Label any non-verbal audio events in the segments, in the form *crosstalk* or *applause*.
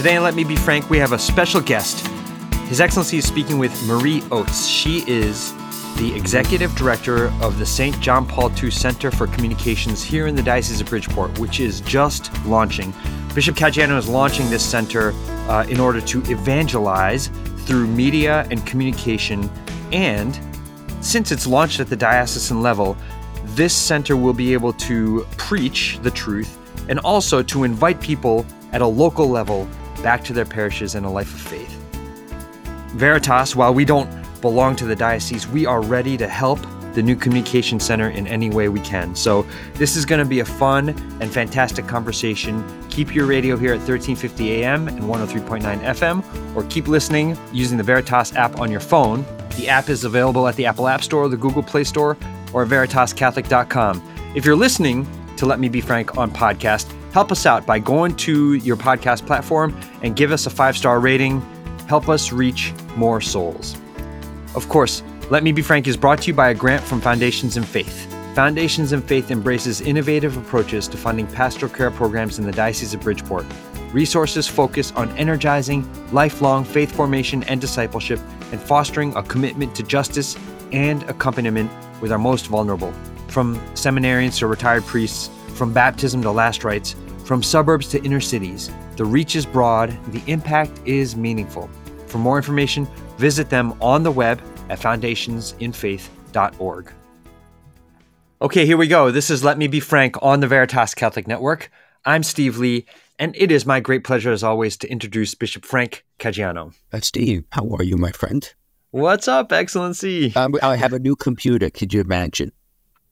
Today Let Me Be Frank, we have a special guest. His Excellency is speaking with Marie Oates. She is the Executive Director of the St. John Paul II Center for Communications here in the Diocese of Bridgeport, which is just launching. Bishop Caggiano is launching this center uh, in order to evangelize through media and communication. And since it's launched at the diocesan level, this center will be able to preach the truth and also to invite people at a local level back to their parishes and a life of faith. Veritas, while we don't belong to the diocese, we are ready to help the new communication center in any way we can. So, this is going to be a fun and fantastic conversation. Keep your radio here at 1350 AM and 103.9 FM, or keep listening using the Veritas app on your phone. The app is available at the Apple App Store, the Google Play Store, or veritascatholic.com. If you're listening to Let Me Be Frank on podcast, help us out by going to your podcast platform and give us a five star rating. Help us reach more souls. Of course, Let Me Be Frank is brought to you by a grant from Foundations in Faith. Foundations in Faith embraces innovative approaches to funding pastoral care programs in the Diocese of Bridgeport. Resources focus on energizing lifelong faith formation and discipleship and fostering a commitment to justice and accompaniment with our most vulnerable. From seminarians to retired priests, from baptism to last rites, from suburbs to inner cities, the reach is broad, the impact is meaningful. For more information, visit them on the web at foundationsinfaith.org. Okay, here we go. This is Let Me Be Frank on the Veritas Catholic Network. I'm Steve Lee, and it is my great pleasure, as always, to introduce Bishop Frank Caggiano. Uh, Steve, how are you, my friend? What's up, Excellency? Um, I have a new computer. Could you imagine?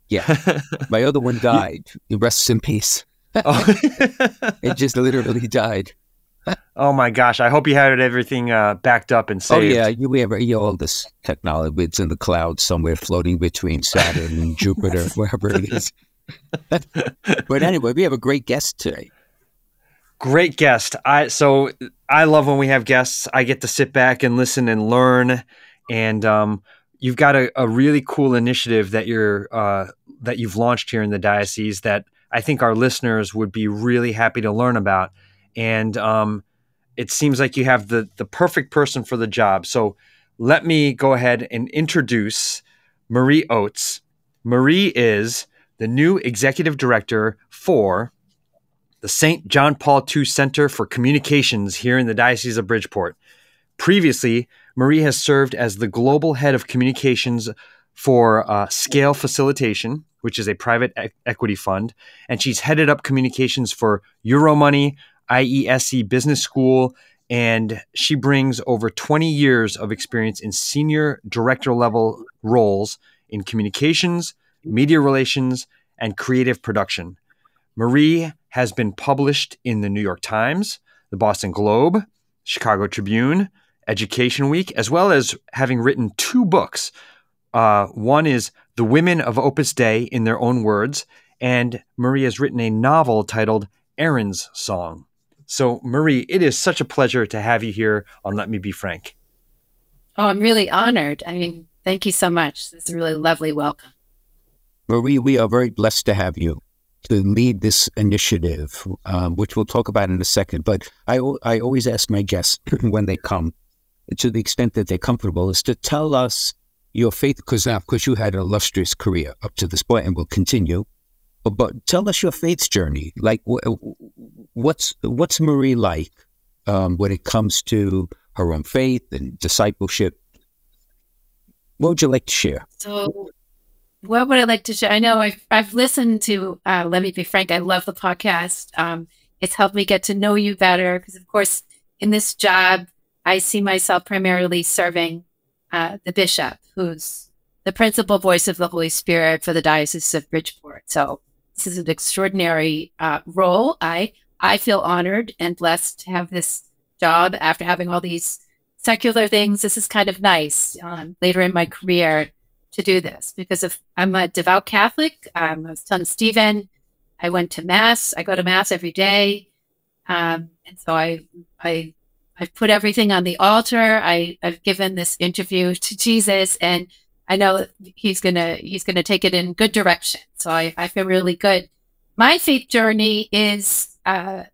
Yeah. *laughs* my other one died. It rests in peace. oh. *laughs* it just literally died. oh my gosh! I hope you had everything uh, backed up and saved. Oh yeah, you, we have all this technology. It's in the cloud somewhere, floating between Saturn and *laughs* Jupiter, wherever it is. but anyway, we have a great guest today. Great guest. I so I love when we have guests. I get to sit back and listen and learn. And um, you've got a, a, really cool initiative that you're uh, that you've launched here in the diocese that I think our listeners would be really happy to learn about. And um, it seems like you have the the perfect person for the job. So let me go ahead and introduce Marie Oates. Marie is the new executive director for the St. John Paul II Center for Communications here in the Diocese of Bridgeport. Previously, Marie has served as the global head of communications for uh, Scale Facilitation, which is a private e- equity fund, and she's headed up communications for Euromoney, IESE Business School, and she brings over 20 years of experience in senior director level roles in communications, media relations, and creative production. Marie has been published in the New York Times, the Boston Globe, Chicago Tribune, Education Week, as well as having written two books. Uh, one is The Women of Opus Dei in Their Own Words, and Marie has written a novel titled Aaron's Song. So, Marie, it is such a pleasure to have you here on Let Me Be Frank. Oh, I'm really honored. I mean, thank you so much. It's a really lovely welcome. Marie, we are very blessed to have you to lead this initiative, um, which we'll talk about in a second. But I, I always ask my guests *clears throat* when they come, to the extent that they're comfortable, is to tell us your faith, because now, of course, you had an illustrious career up to this point and will continue. But, tell us your faith's journey. Like, wh- what's what's Marie like um, when it comes to her own faith and discipleship? What would you like to share? So, what would I like to share? I know I've, I've listened to uh, Let Me Be Frank. I love the podcast. Um, it's helped me get to know you better because, of course, in this job, I see myself primarily serving uh, the bishop, who's the principal voice of the Holy Spirit for the Diocese of Bridgeport. So this is an extraordinary uh, role. I I feel honored and blessed to have this job after having all these secular things. This is kind of nice um, later in my career to do this because if I'm a devout Catholic, um, I was telling Stephen, I went to mass. I go to mass every day, um, and so I I I've put everything on the altar. I I've given this interview to Jesus, and I know he's gonna he's gonna take it in good direction. So I I feel really good. My faith journey is uh,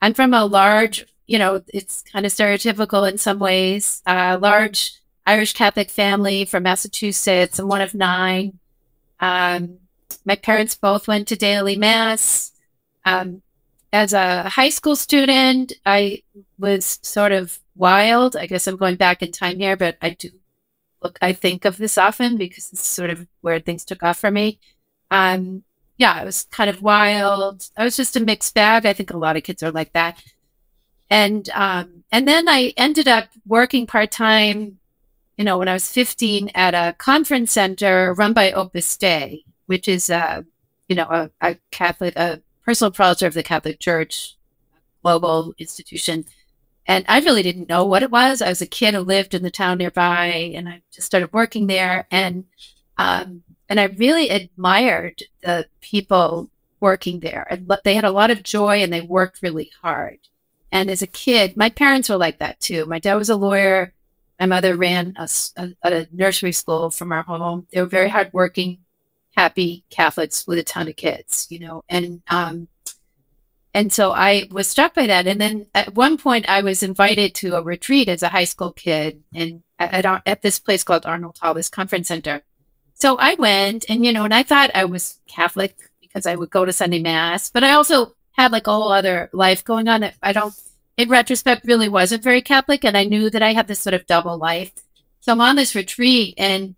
I'm from a large you know, it's kind of stereotypical in some ways. Uh, large Irish Catholic family from Massachusetts. I'm one of nine. Um, my parents both went to daily mass. Um, as a high school student, I was sort of wild. I guess I'm going back in time here, but I do look, I think of this often because it's sort of where things took off for me. Um, yeah, I was kind of wild. I was just a mixed bag. I think a lot of kids are like that. And um, and then I ended up working part time, you know, when I was 15 at a conference center run by Opus Dei, which is a, you know, a, a Catholic, a personal prelature of the Catholic Church, global institution. And I really didn't know what it was. I was a kid who lived in the town nearby, and I just started working there. And um, and I really admired the people working there. And they had a lot of joy, and they worked really hard. And as a kid, my parents were like that too. My dad was a lawyer. My mother ran a, a, a nursery school from our home. They were very hardworking, happy Catholics with a ton of kids, you know. And um, and so I was struck by that. And then at one point, I was invited to a retreat as a high school kid, and at, at, at this place called Arnold Hall, this conference center. So I went, and you know, and I thought I was Catholic because I would go to Sunday Mass, but I also had like a whole other life going on. I don't, in retrospect, really wasn't very Catholic. And I knew that I had this sort of double life. So I'm on this retreat and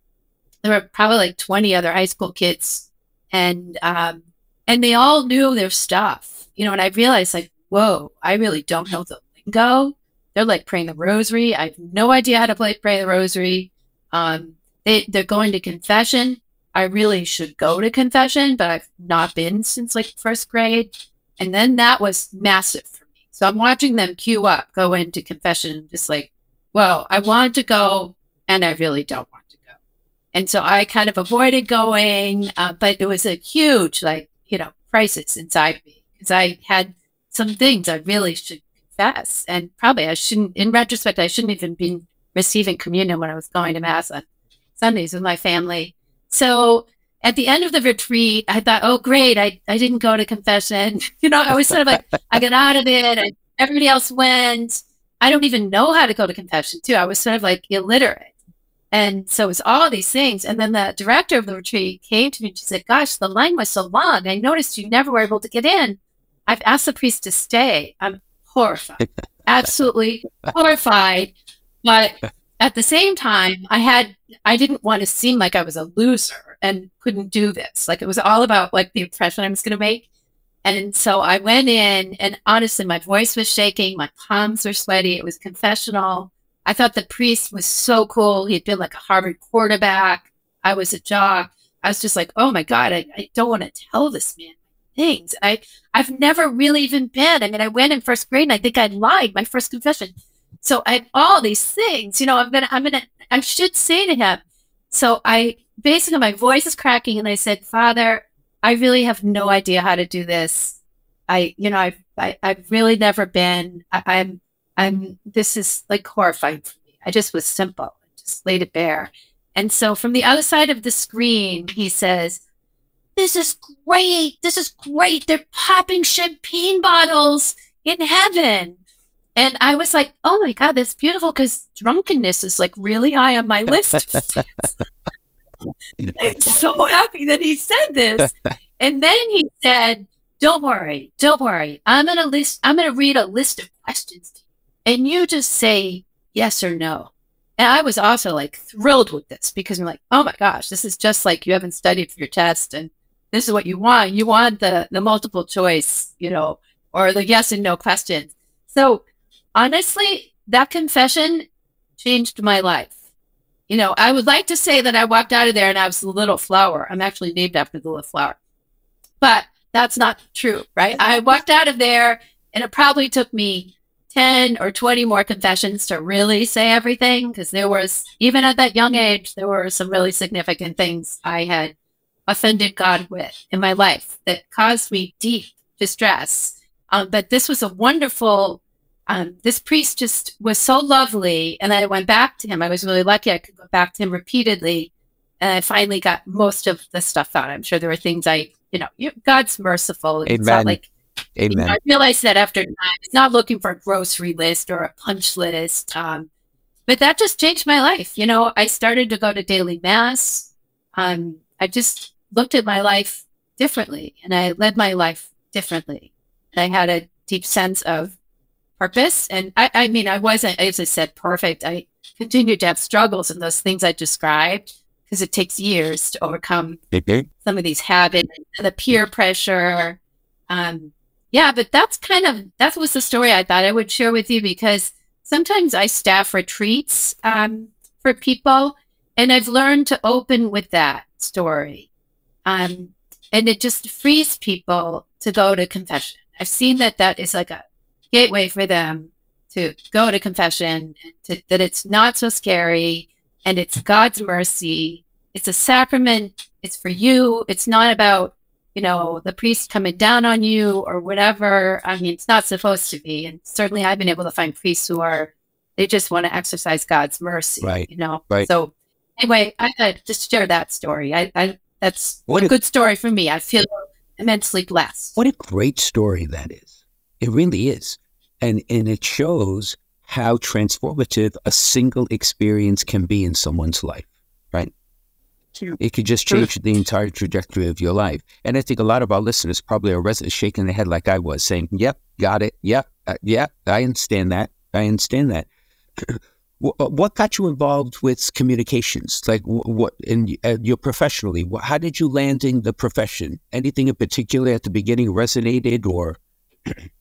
there were probably like 20 other high school kids and, um, and they all knew their stuff, you know, and I realized like, whoa, I really don't know the lingo. They're like praying the rosary. I have no idea how to play, pray the rosary. Um, they, they're going to confession. I really should go to confession, but I've not been since like first grade. And then that was massive for me. So I'm watching them queue up, go into confession, just like, well, I wanted to go and I really don't want. And so I kind of avoided going, uh, but it was a huge, like, you know, crisis inside me because I had some things I really should confess. And probably I shouldn't, in retrospect, I shouldn't even be receiving communion when I was going to Mass on Sundays with my family. So at the end of the retreat, I thought, oh, great, I, I didn't go to confession. *laughs* You know, I was sort of like, I got out of it and everybody else went. I don't even know how to go to confession, too. I was sort of like illiterate. And so it was all these things. And then the director of the retreat came to me and she said, Gosh, the line was so long. I noticed you never were able to get in. I've asked the priest to stay. I'm horrified, *laughs* absolutely horrified. But at the same time, I had, I didn't want to seem like I was a loser and couldn't do this. Like it was all about like the impression I was going to make. And so I went in, and honestly, my voice was shaking, my palms were sweaty. It was confessional. I thought the priest was so cool. He'd been like a Harvard quarterback. I was a jock. I was just like, oh my God, I, I don't want to tell this man things. I I've never really even been. I mean, I went in first grade and I think I lied my first confession. So I had all these things, you know, I'm gonna I'm gonna I should say to him. So I basically my voice is cracking and I said, Father, I really have no idea how to do this. I, you know, I've, I, I've really never been, I, I'm, I'm, this is like horrifying for me. I just was simple, just laid it bare. And so from the other side of the screen, he says, this is great. This is great. They're popping champagne bottles in heaven. And I was like, oh my God, that's beautiful because drunkenness is like really high on my list. *laughs* *laughs* I'm so happy that he said this. and then he said, Don't worry, don't worry. I'm gonna list I'm gonna read a list of questions and you just say yes or no. And I was also like thrilled with this because I'm like, oh my gosh, this is just like you haven't studied for your test and this is what you want. You want the the multiple choice, you know, or the yes and no questions. So honestly, that confession changed my life you know, I would like to say that I walked out of there and I was the little flower. I'm actually named after the little flower, but that's not true, right? I walked out of there and it probably took me 10 or 20 more confessions to really say everything because there was, even at that young age, there were some really significant things I had offended God with in my life that caused me deep distress. Um, but this was a wonderful um, this priest just was so lovely. And I went back to him. I was really lucky I could go back to him repeatedly. And I finally got most of the stuff out. I'm sure there were things I, you know, you, God's merciful. Amen. It's not like Amen. You know, I realized that after time, it's not looking for a grocery list or a punch list. Um, but that just changed my life. You know, I started to go to daily mass. Um, I just looked at my life differently and I led my life differently. And I had a deep sense of purpose. And I, I mean, I wasn't, as I said, perfect. I continued to have struggles and those things I described because it takes years to overcome Okay. some of these habits and the peer pressure. Um, yeah, but that's kind of that was the story I thought I would share with you because sometimes I staff retreats um, for people, and I've learned to open with that story, um, and it just frees people to go to confession. I've seen that that is like a gateway for them to go to confession, to, that it's not so scary, and it's God's mercy. It's a sacrament. It's for you. It's not about you know, the priest coming down on you or whatever. I mean, it's not supposed to be. And certainly I've been able to find priests who are, they just want to exercise God's mercy, Right, you know? right. So anyway, I thought just share that story. I, I that's What a a- good story for me. I feel immensely blessed. What a great story that is. It really is. And and it shows how transformative a single experience can be in someone's life, right? It could just change the entire trajectory of your life. And I think a lot of our listeners probably are res- shaking their head like I was, saying, "Yep, got it. Yep, uh, yep, I understand that. I understand that." *clears throat* Uh, what got you involved with communications? Like what in uh, your professionally? How did you land in the profession? Anything in particular at the beginning resonated, or *clears throat*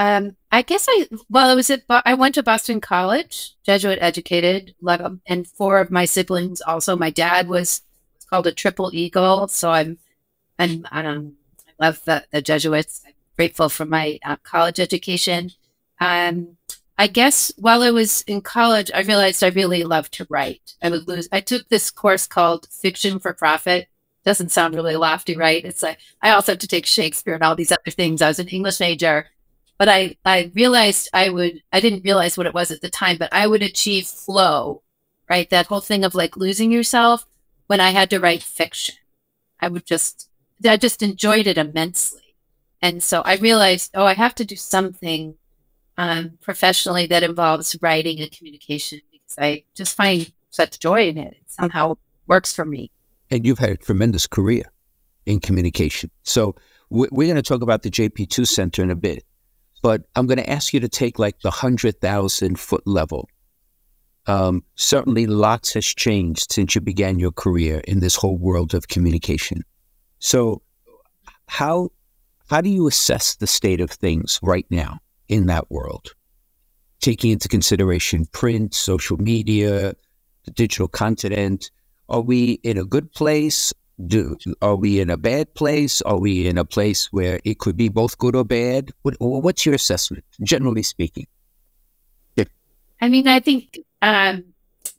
Um, I guess I well, I was at I went to Boston College, Jesuit educated, um, and four of my siblings also. My dad was called a triple eagle, so I'm I'm I don't I love the, the Jesuits. I'm grateful for my uh, college education. Um, I guess while I was in college, I realized I really loved to write. I would lose. I took this course called Fiction for Profit. Doesn't sound really lofty, right? It's like I also have to take Shakespeare and all these other things. I was an English major but I, I realized I would, I didn't realize what it was at the time, but I would achieve flow, right? That whole thing of like losing yourself when I had to write fiction. I would just, I just enjoyed it immensely. And so I realized, oh, I have to do something um, professionally that involves writing and communication because I just find such joy in it. It somehow works for me. and you've had a tremendous career in communication. So we- we're going to talk about the JP2 Center in a bit, but I'm going to ask you to take like the 100,000 foot level. Um, certainly, lots has changed since you began your career in this whole world of communication. So, how how do you assess the state of things right now in that world, taking into consideration print, social media, the digital continent? Are we in a good place? Do are we in a bad place? Are we in a place where it could be both good or bad? What, what's your assessment, generally speaking? I mean, I think um,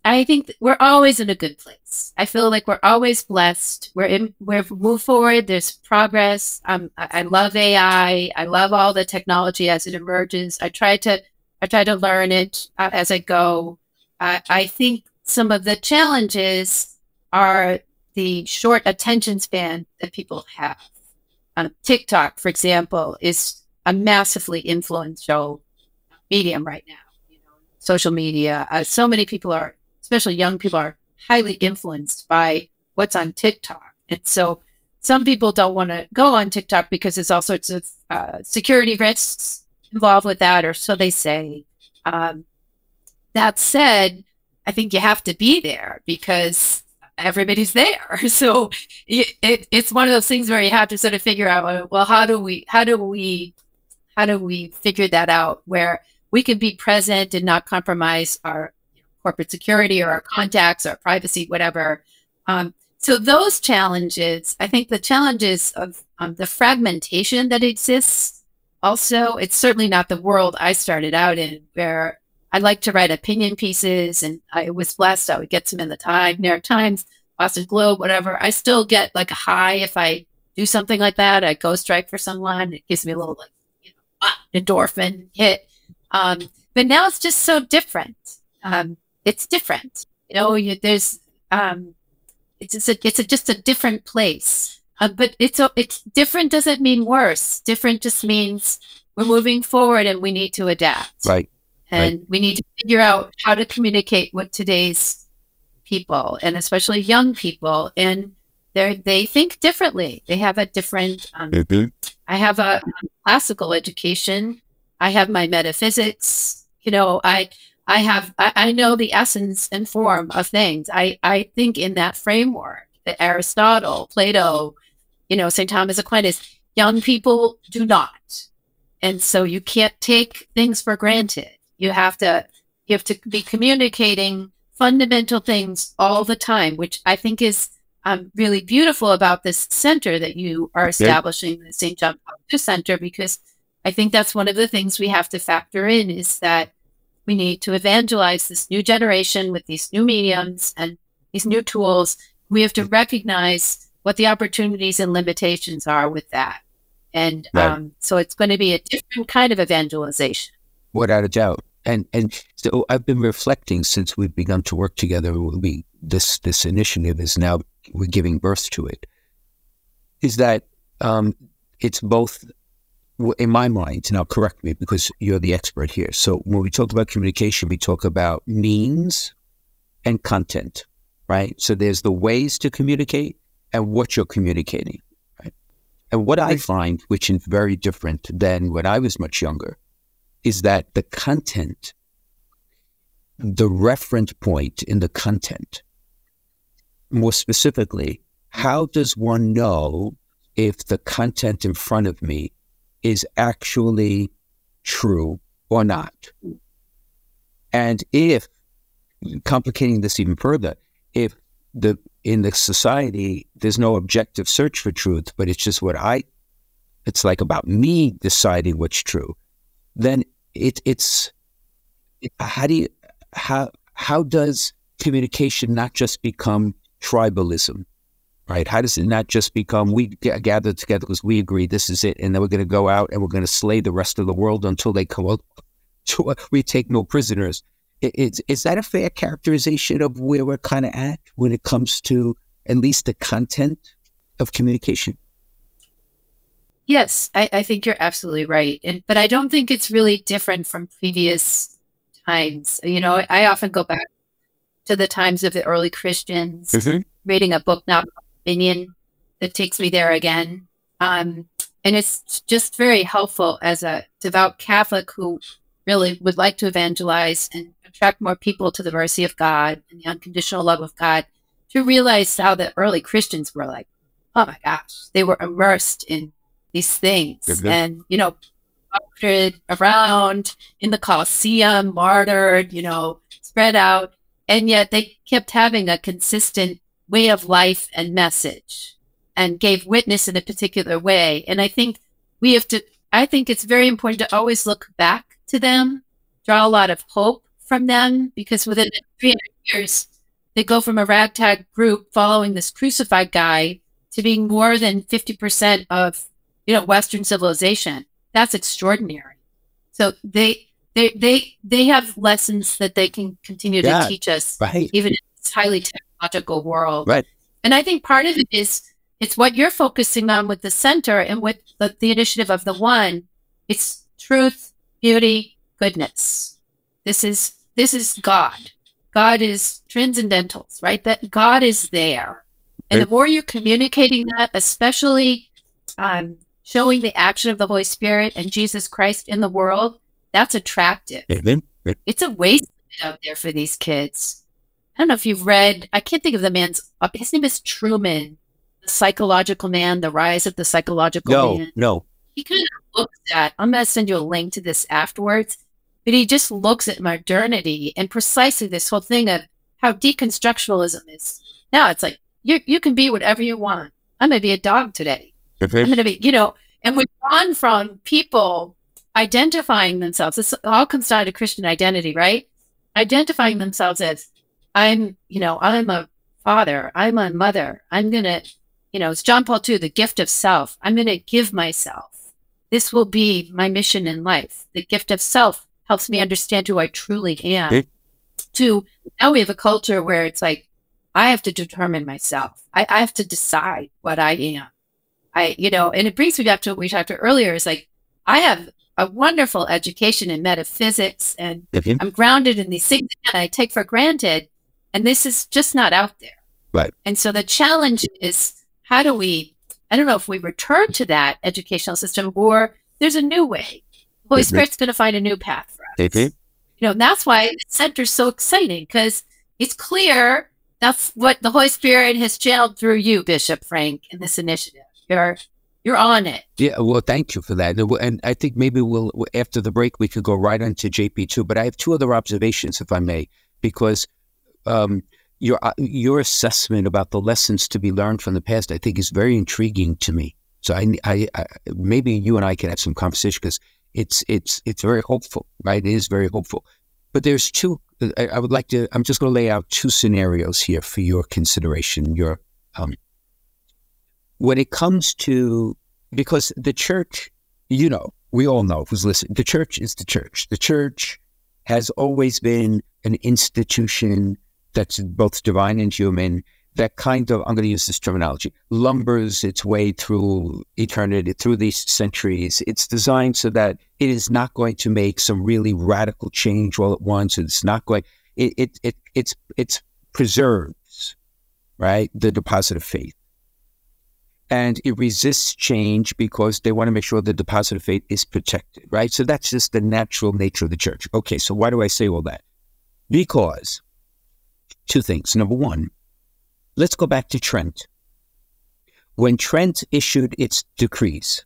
I think we're always in a good place. I feel like we're always blessed. We're in we're move forward. There's progress. Um, I, I love AI. I love all the technology as it emerges. I try to I try to learn it uh, as I go. I I think some of the challenges are the short attention span that people have. Um, TikTok, for example, is a massively influential medium right now social media. Uh, so many people are, especially young people, are highly influenced by what's on TikTok. And so some people don't want to go on TikTok because there's all sorts of uh, security risks involved with that, or so they say. Um, that said, I think you have to be there because everybody's there. *laughs* So it, it, it's one of those things where you have to sort of figure out, well, how do we, how do we, how do we figure that out where we can be present and not compromise our corporate security or our contacts or privacy, whatever. Um, so those challenges, I think the challenges of um, the fragmentation that exists. Also, it's certainly not the world I started out in, where I like to write opinion pieces, and I was blessed. I would get some in the Time, New York Times, Boston Globe, whatever. I still get like a high if I do something like that. I go strike for someone. It gives me a little like you know, endorphin hit. Um, but now it's just so different. Um, it's different. You know, you, there's um, it's just a, it's a, just a different place. Uh, but it's a, it's different doesn't mean worse. Different just means we're moving forward and we need to adapt. Right. And right. we need to figure out how to communicate with today's people and especially young people. And they they think differently. They have a different. Um, mm-hmm. I have a classical education. I have my metaphysics. You know, I I have I, I know the essence and form of things. I I think in that framework that Aristotle, Plato, you know, St. Thomas Aquinas, young people do not. And so you can't take things for granted. You have to you have to be communicating fundamental things all the time, which I think is um, really beautiful about this center that you are establishing, the St. John Paul II Center, because I think that's one of the things we have to factor in is that we need to evangelize this new generation with these new mediums and these new tools. We have to recognize what the opportunities and limitations are with that. And right. um, so it's going to be a different kind of evangelization. Without a doubt. And and so I've been reflecting since we've begun to work together. We this this initiative is now we're giving birth to it. Is that um, it's both in my mind. Now, correct me because you're the expert here. So when we talk about communication, we talk about means and content, right? So there's the ways to communicate and what you're communicating. Right? And what I find, which is very different than when I was much younger, is that the content, the reference point in the content, more specifically, how does one know if the content in front of me is actually true or not? And if, complicating this even further, if the in the society, there's no objective search for truth, but it's just what I, it's like about me deciding what's true. Then it, it's, it, how do you, how, how does communication not just become tribalism, right? How does it not just become we gather together because we agree this is it, and then we're going to go out and we're going to slay the rest of the world until they come up *laughs* out. We take no prisoners. Is, is that a fair characterization of where we're kind of at when it comes to at least the content of communication? Yes, I, I think you're absolutely right. And, but I don't think it's really different from previous times. You know, I often go back to the times of the early Christians, mm-hmm. reading a book not Opinion, that takes me there again. Um, and it's just very helpful as a devout Catholic who really would like to evangelize and attract more people to the mercy of God and the unconditional love of God to realize how the early Christians were like, oh my gosh, they were immersed in these things and, you know, around in the Colosseum, martyred, you know, spread out. And yet they kept having a consistent way of life and message and gave witness in a particular way. And I think we have to, I think it's very important to always look back to them, draw a lot of hope from them because within 300 years, they go from a ragtag group following this crucified guy to being more than 50% of, you know, Western civilization. That's extraordinary. So they, they, they, they have lessons that they can continue yeah, to teach us, right. even in this highly technological world. Right. And I think part of it is it's what you're focusing on with the center and with the, the initiative of the one. It's truth, beauty, goodness. This is this is God. God is transcendentals, right? That God is there. And the more you're communicating that, especially um, showing the action of the Holy Spirit and Jesus Christ in the world, that's attractive. Amen. It's a waste out there for these kids. I don't know if you've read, I can't think of the man's, his name is Trueman, the psychological man, the rise of the psychological no, man. No, He kind of looks at, I'm going to send you a link to this afterwards. But he just looks at modernity and precisely this whole thing of how deconstructionalism is. Now it's like you you can be whatever you want. I'm gonna be a dog today. I'm gonna be, you know, and we've gone from people identifying themselves. This all comes down to Christian identity, right? Identifying mm-hmm. themselves as I'm, you know, I'm a father, I'm a mother, I'm gonna, you know, it's John Paul II, the gift of self. I'm gonna give myself. This will be my mission in life. The gift of self helps me understand who I truly am. Okay. To now we have a culture where it's like, I have to determine myself. I, I have to decide what I am. I, you know, and it brings me back to what we talked about earlier. Is like I have a wonderful education in metaphysics, and Mhm. I'm grounded in these things that I take for granted, and this is just not out there. Right. And so the challenge is how do we? I don't know if we return to that educational system or there's a new way. Holy Mhm. Spirit's going to find a new path for us Mhm. you know, that's why the center's so exciting because it's clear that's what the Holy Spirit has channeled through you, Bishop Frank, in this initiative. You're you're on it. Yeah, well, thank you for that. And I think maybe we'll after the break we could go right on to JP two. But I have two other observations, if I may, because um, your uh, your assessment about the lessons to be learned from the past, I think, is very intriguing to me. So I, I, I maybe you and I can have some conversation because it's it's it's very hopeful, right? It is very hopeful. But there's two. I, I would like to. I'm just going to lay out two scenarios here for your consideration. Your um, when it comes to because the church, you know, we all know who's listening. The church is the church. The church has always been an institution that's both divine and human. That kind of, I'm going to use this terminology, lumbers its way through eternity, through these centuries. It's designed so that it is not going to make some really radical change all at once. It's not going. It it, it it's it's preserves, right, the deposit of faith and it resists change because they want to make sure the deposit of faith is protected, right? So that's just the natural nature of the church. Okay, so why do I say all that? Because two things. Number one, let's go back to Trent. When Trent issued its decrees,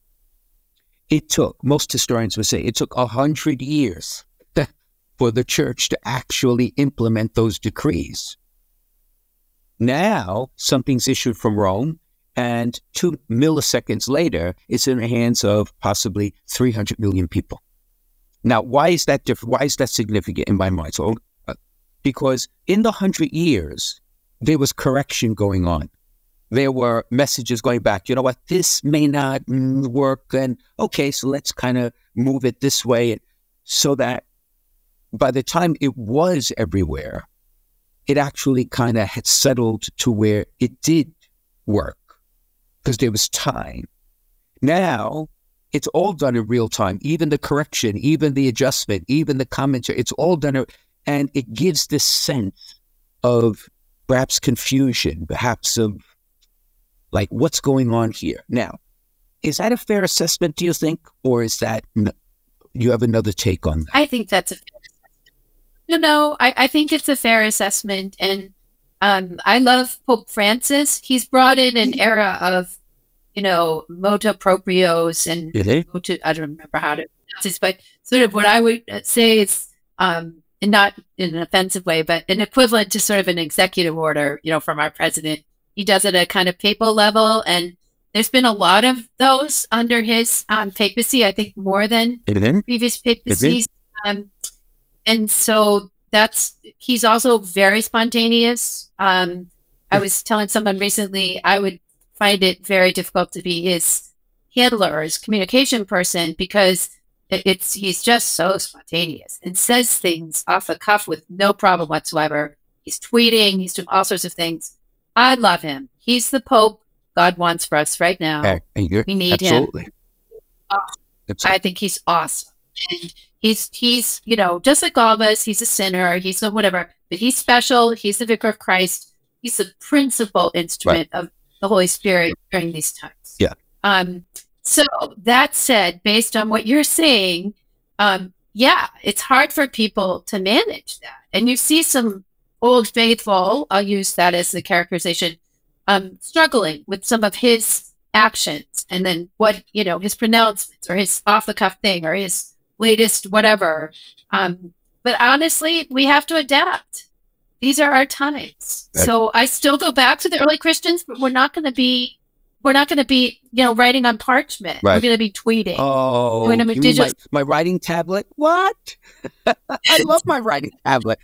it took, most historians would say, it took a hundred years *laughs* for the church to actually implement those decrees. Now, something's issued from Rome, and two milliseconds later, it's in the hands of possibly 300 million people. Now, why is that different? Why is that significant in my mind? So, uh, because in the hundred years, there was correction going on. There were messages going back. You know what? This may not mm, work. And okay, so let's kind of move it this way, so that by the time it was everywhere, it actually kind of had settled to where it did work because there was time. Now it's all done in real time, even the correction, even the adjustment, even the commentary, it's all done. And it gives this sense of perhaps confusion, perhaps of like what's going on here. Now, is that a fair assessment, do you think? Or is that, you have another take on that? I think that's a no, no. I, I think it's a fair assessment, and um, I love Pope Francis. He's brought in an era of, you know, motu proprios and Really? motu, I don't remember how to pronounce this, but sort of what I would say is, um, and not in an offensive way, but an equivalent to sort of an executive order, you know, from our president. He does it at a kind of papal level, and there's been a lot of those under his um, papacy. I think more than Anything? previous papacies. Um, and so that's he's also very spontaneous. Um, I was telling someone recently I would find it very difficult to be his handler or his communication person because it's he's just so spontaneous and says things off the cuff with no problem whatsoever. He's tweeting, he's doing all sorts of things. I love him. He's the Pope God wants for us right now. Okay. You're- We need him. absolutely. Absolutely. I think he's awesome. And he's he's you know just like all of us. He's a sinner. He's a whatever, but he's special. He's the vicar of Christ. He's the principal instrument of the Holy Spirit during these times. Yeah. Um. So that said, based on what you're saying, um, yeah, it's hard for people to manage that, and you see some old faithful. I'll use that as the characterization. Um, struggling with some of his actions and then what you know his pronouncements or his off the cuff thing or his latest whatever um but honestly we have to adapt these are our times Right. so i still go back to the early christians but we're not going to be we're not going to be you know writing on parchment we're going to be tweeting Oh, When I'm a you mean my, digital- my writing tablet? What? *laughs* I love my writing tablet.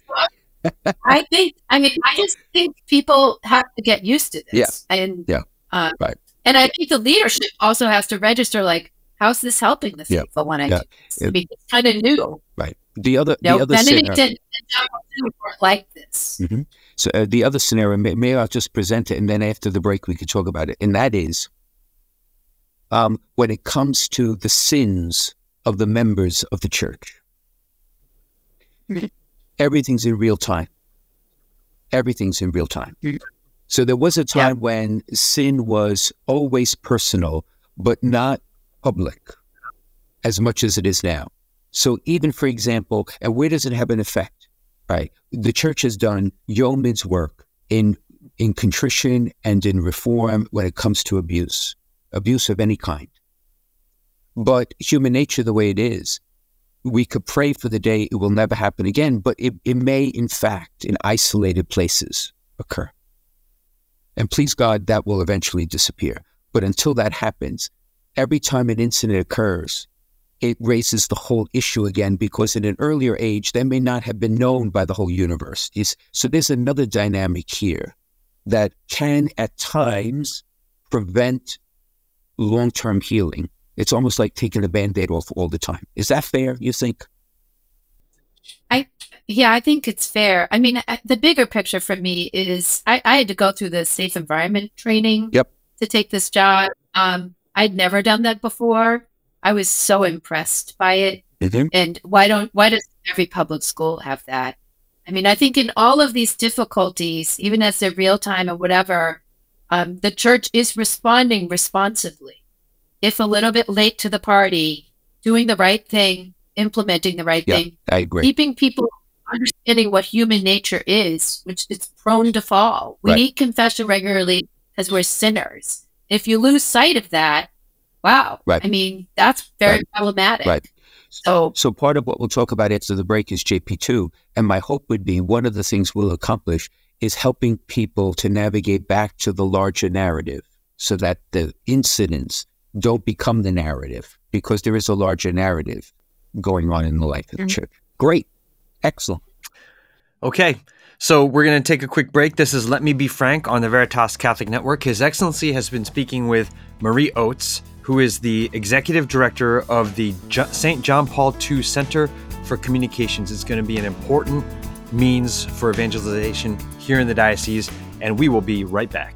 i think i mean i just think people have to get used to this Yeah. and Yeah. uh, Right. and i think the leadership also has to register like how's this helping the Yeah. faithful when i Yeah. do this? Yeah. I mean, it's kind of new Right. The other, the other Benedict scenario. and and John Paul like this. So uh, the other scenario, may, may I just present it, and then after the break we could talk about it. And that is, um, when it comes to the sins of the members of the church. *laughs* Everything's in real time. Everything's in real time. So there was a time yeah. when sin was always personal, but not public as much as it is now. So even for example, and where does it have an effect? Right. The church has done yeoman's work in in contrition and in reform when it comes to abuse, abuse of any kind. But human nature, the way it is, we could pray for the day it will never happen again, but it, it may, in fact, in isolated places occur. And please God, that will eventually disappear. But until that happens, every time an incident occurs, it raises the whole issue again because in an earlier age, they may not have been known by the whole universe. So there's another dynamic here that can at times prevent long term healing. It's almost like taking a band aid off all the time. Is that fair, you think? I yeah, I think it's fair. I mean, the bigger picture for me is I, I had to go through the safe environment training yep. to take this job. Um, I'd never done that before. I was so impressed by it. Mm-hmm. And why don't why does every public school have that? I mean, I think in all of these difficulties, even as they're real time or whatever, um, the church is responding responsively. If a little bit late to the party, doing the right thing, implementing the right yeah, thing, I agree. Keeping people understanding what human nature is, which is prone to fall. We right. need confession regularly because we're sinners. If you lose sight of that, wow. Right. I mean, that's very right. problematic. Right. So, so part of what we'll talk about after the break is JP2. And my hope would be one of the things we'll accomplish is helping people to navigate back to the larger narrative so that the incidents don't become the narrative because there is a larger narrative going on in the life of the mm-hmm. church. Great. Excellent. Okay. So we're going to take a quick break. This is Let Me Be Frank on the Veritas Catholic Network. His Excellency has been speaking with Marie Oates, who is the executive director of the St. John Paul II Center for Communications. It's going to be an important means for evangelization here in the diocese, and we will be right back.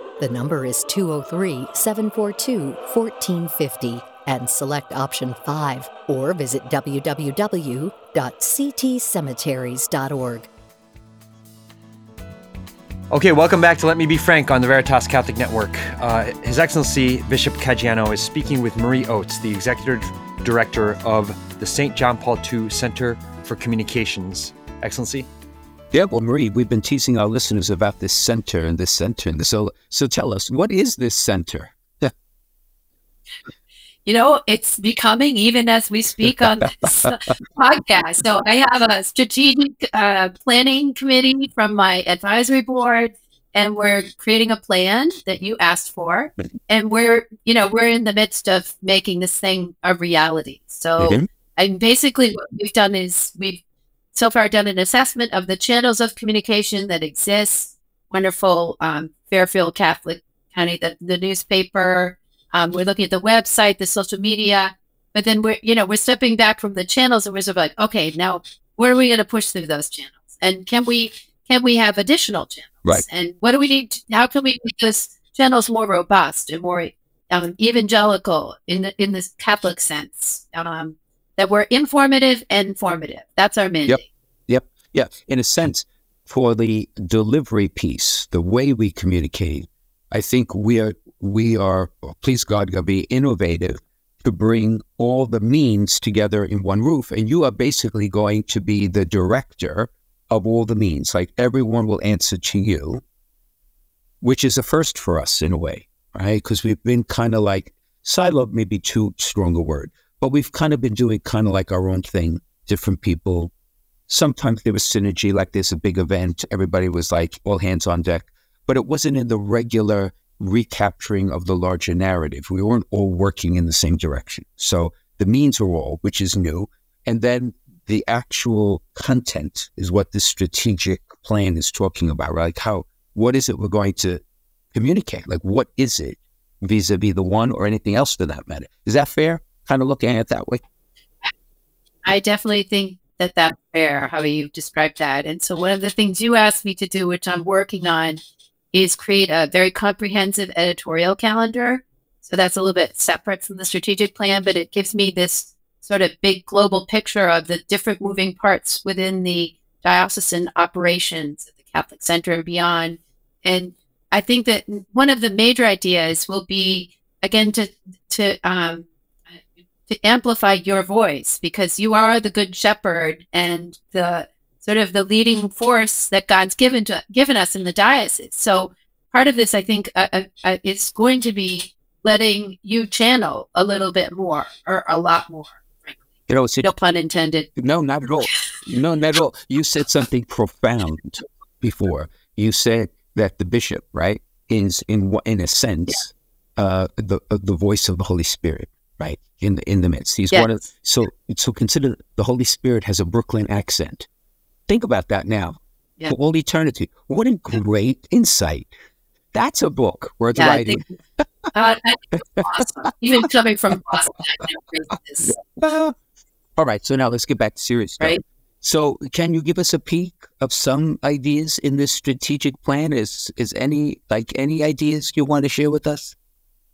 The number is 203 742 1450 and select option 5 or visit www.ctcemeteries.org. Okay, welcome back to Let Me Be Frank on the Veritas Catholic Network. Uh, His Excellency Bishop Caggiano is speaking with Marie Oates, the Executive Director of the St. John Paul II Center for Communications. Excellency? Yeah, well, Marie, we've been teasing our listeners about this center and this center. And so, so tell us, what is this center? *laughs* you know, it's becoming even as we speak on this *laughs* podcast. So I have a strategic uh, planning committee from my advisory board, and we're creating a plan that you asked for, and we're, you know, we're in the midst of making this thing a reality. So, mm-hmm. and basically, what we've done is we've so far done an assessment of the channels of communication that exist. Wonderful um, Fairfield Catholic County, the, the newspaper. Um, we're looking at the website, the social media, but then we're you know we're stepping back from the channels and we're sort of like, okay, now where are we going to push through those channels? And can we can we have additional channels? Right. And what do we need? To, how can we make those channels more robust and more um, evangelical in the in this Catholic sense? Um, that we're informative and informative. That's our mandate. Yep. Yeah. In a sense, for the delivery piece, the way we communicate, I think we are we are, please God, going to be innovative to bring all the means together in one roof. And you are basically going to be the director of all the means. Like everyone will answer to you, which is a first for us in a way, right? Because we've been kind of like siloed, maybe too strong a word, but we've kind of been doing kind of like our own thing, different people. Sometimes there was synergy, like there's a big event, everybody was like all hands on deck, but it wasn't in the regular recapturing of the larger narrative. We weren't all working in the same direction. So the means were all, which is new. And then the actual content is what this strategic plan is talking about, right? Like how, what is it we're going to communicate? Like, what is it vis-a-vis the one or anything else for that matter? Is that fair? Kind of looking at it that way? I definitely think that that's fair, how you described that. And so one of the things you asked me to do, which I'm working on, is create a very comprehensive editorial calendar. So that's a little bit separate from the strategic plan, but it gives me this sort of big global picture of the different moving parts within the diocesan operations at the Catholic Center and beyond. And I think that one of the major ideas will be again to to um, to amplify your voice because you are the good shepherd and the sort of the leading force that God's given to given us in the diocese. So part of this, I think, uh, uh, uh, is going to be letting you channel a little bit more or a lot more. You know, no pun intended. No, not at all. No, not at all. You said something profound before. You said that the bishop, right, is in in a sense yeah. uh, the uh, the voice of the Holy Spirit, right, in the in the midst. He's yes. one of so so consider the Holy Spirit has a Brooklyn accent. Think about that now. Yeah. For all eternity. What a great insight. That's a book worth yeah, writing. Think, uh, awesome. Even coming from Boston. Uh, *laughs* all right. So now let's get back to serious stuff. Right. So can you give us a peek of some ideas in this strategic plan? Is is any like any ideas you want to share with us?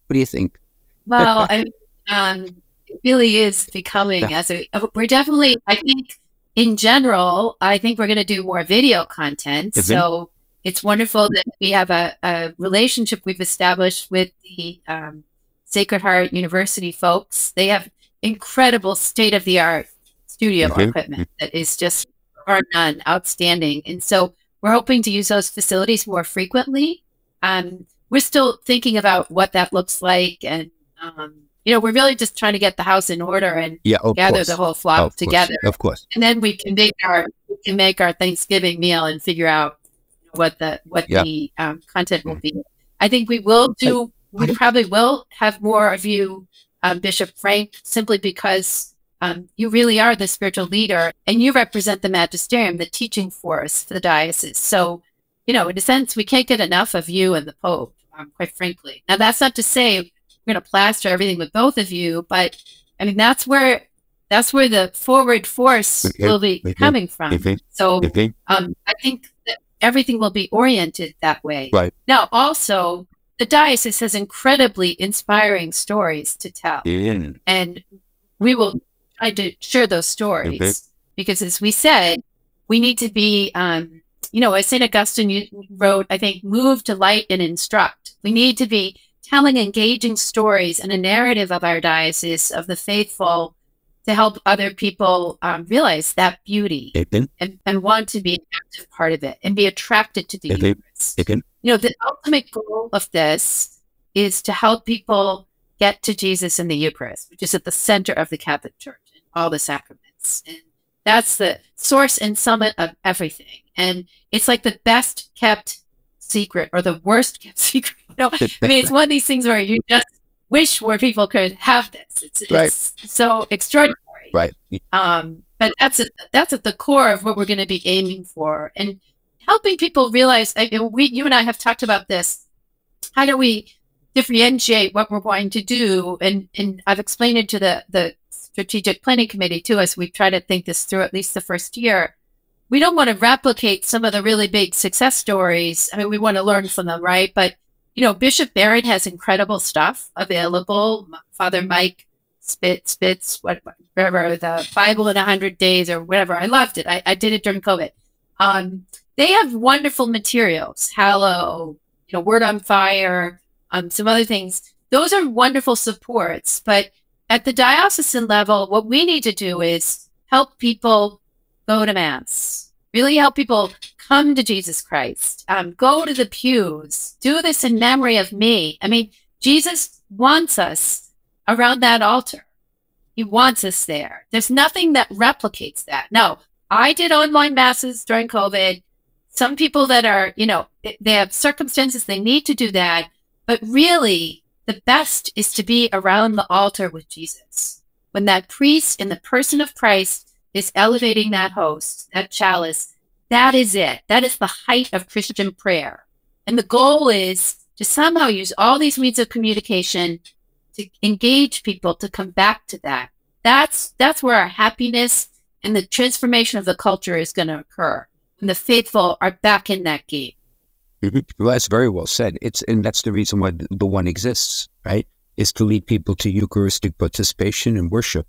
What do you think? Well, *laughs* I, um, it really is becoming as a we're definitely I think in general, I think we're going to do more video content. Mm-hmm. So it's wonderful that we have a, a relationship we've established with the um, Sacred Heart University folks. They have incredible state of the art studio mm-hmm. equipment that is just bar none, outstanding. And so we're hoping to use those facilities more frequently. Um, we're still thinking about what that looks like and um, you know, we're really just trying to get the house in order and yeah, gather course. the whole flock of together. Course. Of course. And then we can make our we can make our Thanksgiving meal and figure out what the what yeah. the um, content will be. I think we will do. We probably will have more of you, um, Bishop Frank, simply because um, you really are the spiritual leader and you represent the magisterium, the teaching force for the diocese. So, you know, in a sense, we can't get enough of you and the Pope, um, quite frankly. Now, that's not to say we're going to plaster everything with both of you. But I mean, that's where that's where the forward force will be coming from. So um, I think that everything will be oriented that way. Right. Now, also, the diocese has incredibly inspiring stories to tell. Yeah. And we will try to share those stories because, as we said, we need to be, um, you know, as St. Augustine wrote, I think, move to light and instruct. We need to be telling engaging stories and a narrative of our diocese of the faithful to help other people um, realize that beauty and, and, want to be an active part of it and be attracted to the Eucharist. You know, the ultimate goal of this is to help people get to Jesus in the Eucharist, which is at the center of the Catholic Church and all the sacraments. And that's the source and summit of everything. And it's like the best kept secret or the worst *laughs* kept secret. You know, I mean, it's one of these things where you just wish where people could have this. It's, right. it's so extraordinary. Right. Um, but that's at, that's at the core of what we're going to be aiming for, and helping people realize. I mean, we, you and I have talked about this. How do we differentiate what we're going to do. And, and I've explained it to the, the strategic planning committee too, as we try to think this through at least the first year. We don't want to replicate some of the really big success stories. I mean, we want to learn from them, right? But, you know, Bishop Barron has incredible stuff available. Father Mike Spitz, Spitz, whatever, the Bible in a hundred days or whatever. I loved it. I, I did it during COVID. Um, they have wonderful materials. Hallow, you know, Word on Fire, um, some other things. Those are wonderful supports. But at the diocesan level, what we need to do is help people go to Mass, really help people come to Jesus Christ, um, go to the pews, do this in memory of me. I mean, Jesus wants us around that altar. He wants us there. There's nothing that replicates that. No, I did online masses during COVID. Some people that are, you know, they have circumstances, they need to do that. But really, the best is to be around the altar with Jesus. When that priest in the person of Christ is elevating that host, that chalice, that is it. That is the height of Christian prayer. And the goal is to somehow use all these means of communication to engage people to come back to that. That's that's where our happiness and the transformation of the culture is going to occur. And the faithful are back in that game. Mm-hmm. Well, that's very well said. It's and that's the reason why the one exists, right? Is to lead people to Eucharistic participation and worship.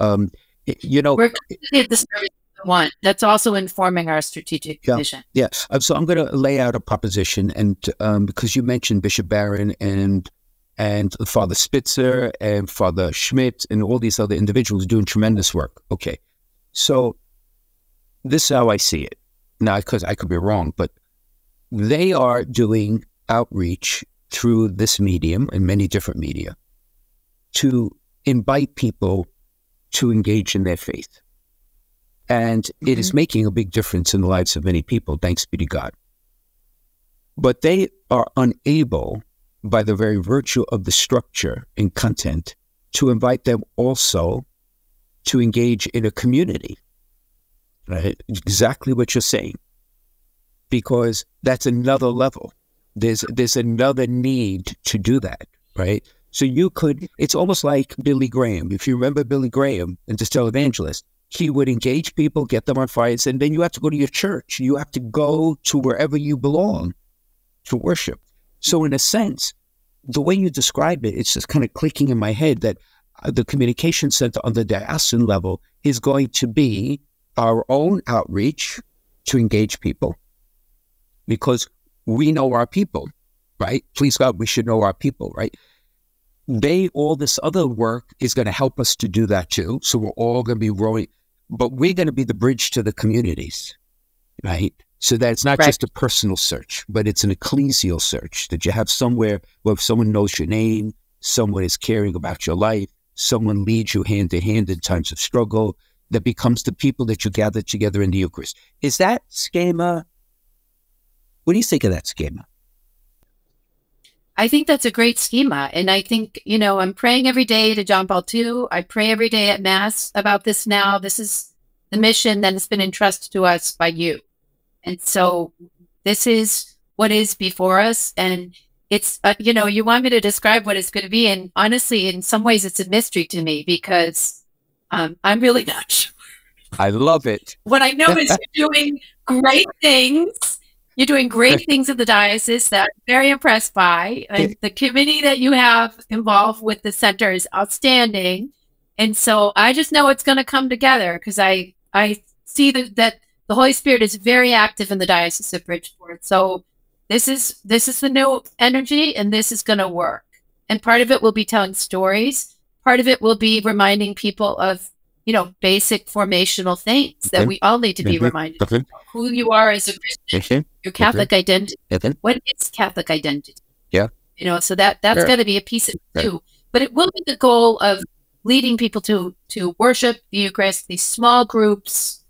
Um, you know, we're at the service one. That's also informing our strategic yeah, vision. Yeah. Um, so I'm going to lay out a proposition, and um, because you mentioned Bishop Barron and and Father Spitzer and Father Schmitz and all these other individuals doing tremendous work. Okay, so this is how I see it. Now, because I could be wrong, but they are doing outreach through this medium and many different media to invite people to engage in their faith. And mm-hmm. it is mm-hmm. making a big difference in the lives of many people, thanks be to God. But they are unable, by the very virtue of the structure and content, to invite them also to engage in a community. Right? Exactly what you're saying because that's another level. There's there's another need to do that, right? So you could. It's almost like Billy Graham. If you remember Billy Graham and Distill Evangelist, he would engage people, get them on fire, and then you have to go to your church. You have to go to wherever you belong to worship. So in a sense, the way you describe it, it's just kind of clicking in my head that uh, the communication center on the diocesan level is going to be our own outreach to engage people because we know our people, right? Please God, we should know our people, right? They, all this other work is going to help us to do that too. So we're all going to be rowing, but we're going to be the bridge to the communities, right? So that it's not right. just a personal search, but it's an ecclesial search that you have somewhere where someone knows your name, someone is caring about your life, someone leads you hand to hand in times of struggle, that becomes the people that you gather together in the Eucharist. Is that schema what do you think of that schema? I think that's a great schema. And I think, you know, I'm praying every day to John Paul II. I pray every day at Mass about this now. This is the mission that has been entrusted to us by you. And so this is what is before us. And it's, uh, you know, you want me to describe what it's going to be. And honestly, in some ways, it's a mystery to me because um, I'm really *laughs* not sure. I love it. What I know is you're doing great things you're doing great things at the diocese that I'm very impressed by. And the committee that you have involved with the center is outstanding. And so I just know it's going to come together because I, I see that, that the Holy Spirit is very active in the Diocese of Bridgeport. So this is this is the new energy and this is going to work. And part of it will be telling stories. Part of it will be reminding people of you know, basic formational things that we all need to be reminded of who you are as a Christian, your Catholic identity. What is Catholic identity? Yeah. You know, so that that's got to be a piece of it too. But it will be the goal of leading people to to worship the Eucharist, these small groups,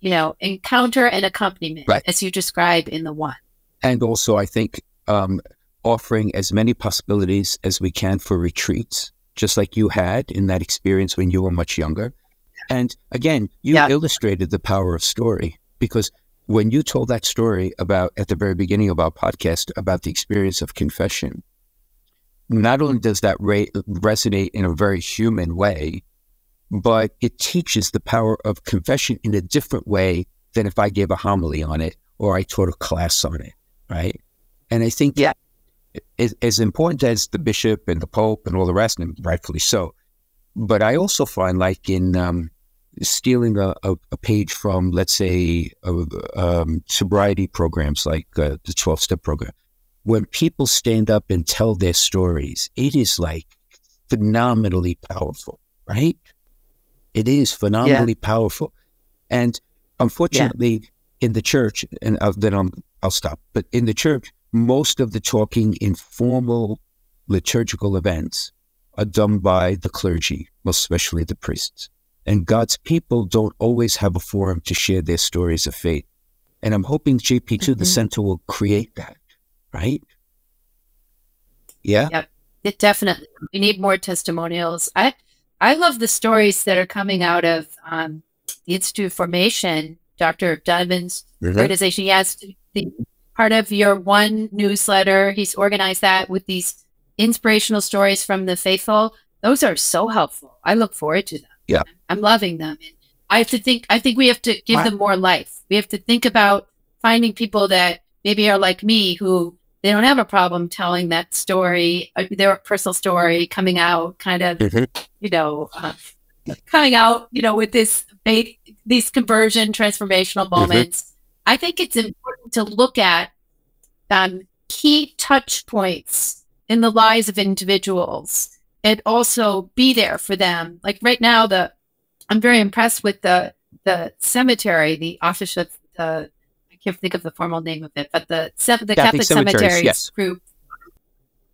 you know, encounter and accompaniment, right. as you describe in the one. And also, I think um, offering as many possibilities as we can for retreats, just like you had in that experience when you were much younger. And again, you yeah. illustrated the power of story because when you told that story about at the very beginning of our podcast about the experience of confession, not only does that re- resonate in a very human way, but it teaches the power of confession in a different way than if I gave a homily on it or I taught a class on it, right? And I think Yeah. as, as important as the bishop and the pope and all the rest, and rightfully so, but I also find like in um, stealing a, a, a page from, let's say, uh, um, sobriety programs like uh, the 12 step program, when people stand up and tell their stories, it is like phenomenally powerful, right? It is phenomenally powerful. And unfortunately, in the church, and I'll, then I'll, I'll stop, but in the church, most of the talking in formal liturgical events are done by the clergy, most especially the priests. And God's people don't always have a forum to share their stories of faith. And I'm hoping JP2, the Mhm. center, will create that, right? Yeah. Yep. It definitely. We need more testimonials. I I love the stories that are coming out of um, the Institute of Formation. Dr. Donovan's organization. He has the part of your one newsletter. He's organized that with these inspirational stories from the faithful. Those are so helpful. I look forward to them. Yeah. I'm loving them. And I have to think. I think we have to give them more life. We have to think about finding people that maybe are like me who they don't have a problem telling that story, uh, their personal story, coming out, kind of, Mhm. you know, uh, coming out, you know, with this these conversion transformational moments. I think it's important to look at um, key touch points in the lives of individuals and also be there for them. Like right now, the I'm very impressed with the the cemetery, the office of the I can't think of the formal name of it, but the the Catholic Catholic, Cemeteries, Cemeteries yes. group.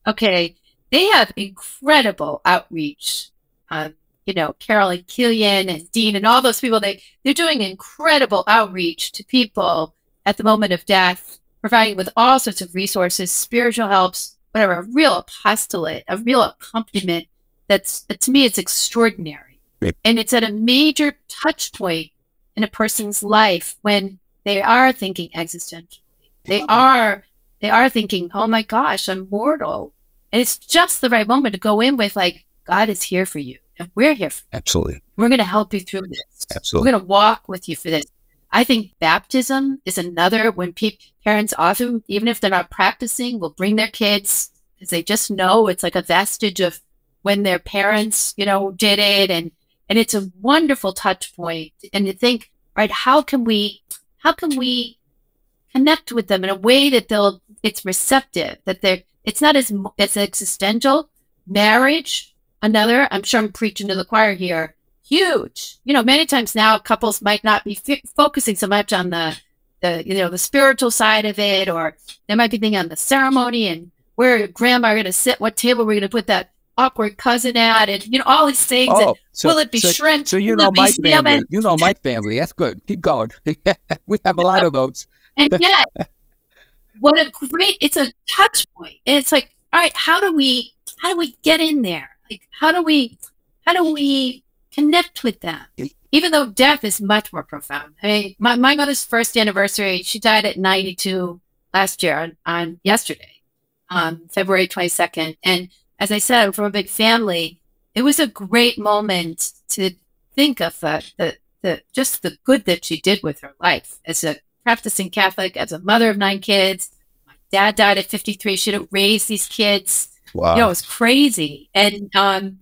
Okay, they have incredible outreach. Um, you know, Carolyn Killian and Dean and all those people. They they're doing incredible outreach to people at the moment of death, providing with all sorts of resources, spiritual helps, whatever. A real apostolate, a real accompaniment. That's to me, it's extraordinary, Right. and it's at a major touch point in a person's life when they are thinking existentially. They are they are thinking, "Oh my gosh, I'm mortal," and it's just the right moment to go in with like, "God is here for you, and we're here. For Absolutely. we're going to help you through this. Absolutely. We're going to walk with you for this." I think baptism is another when pe- parents often, even if they're not practicing, will bring their kids because they just know it's like a vestige of when their parents, you know, did it, and and it's a wonderful touch point. And to think, right, how can we, how can we connect with them in a way that they'll, it's receptive, that they're, it's not as as existential. Marriage, another. I'm sure I'm preaching to the choir here. Huge. You know, many times now couples might not be f- focusing so much on the, the you know the spiritual side of it, or they might be thinking on the ceremony and where grandma are going to sit, what table we're going to put that awkward cousin at, and you know all these things. and Oh, so, will it be so, shrimp? so you Will know my salmon? family. You know my family. That's good. Keep going. *laughs* we have a lot of those. And yet, what a great, it's a touch point. And it's like, all right, how do we, how do we get in there? Like, how do we, how do we connect with them? Even though death is much more profound. I mean, my, my mother's first anniversary, she died at 92 last year on, on yesterday, um, February 22nd. And as I said, I'm from a big family. It was a great moment to think of the, the, the, just the good that she did with her life as a practicing Catholic, as a mother of nine kids. My dad died at 53. She had raised these kids. Wow. You know, it was crazy. And um,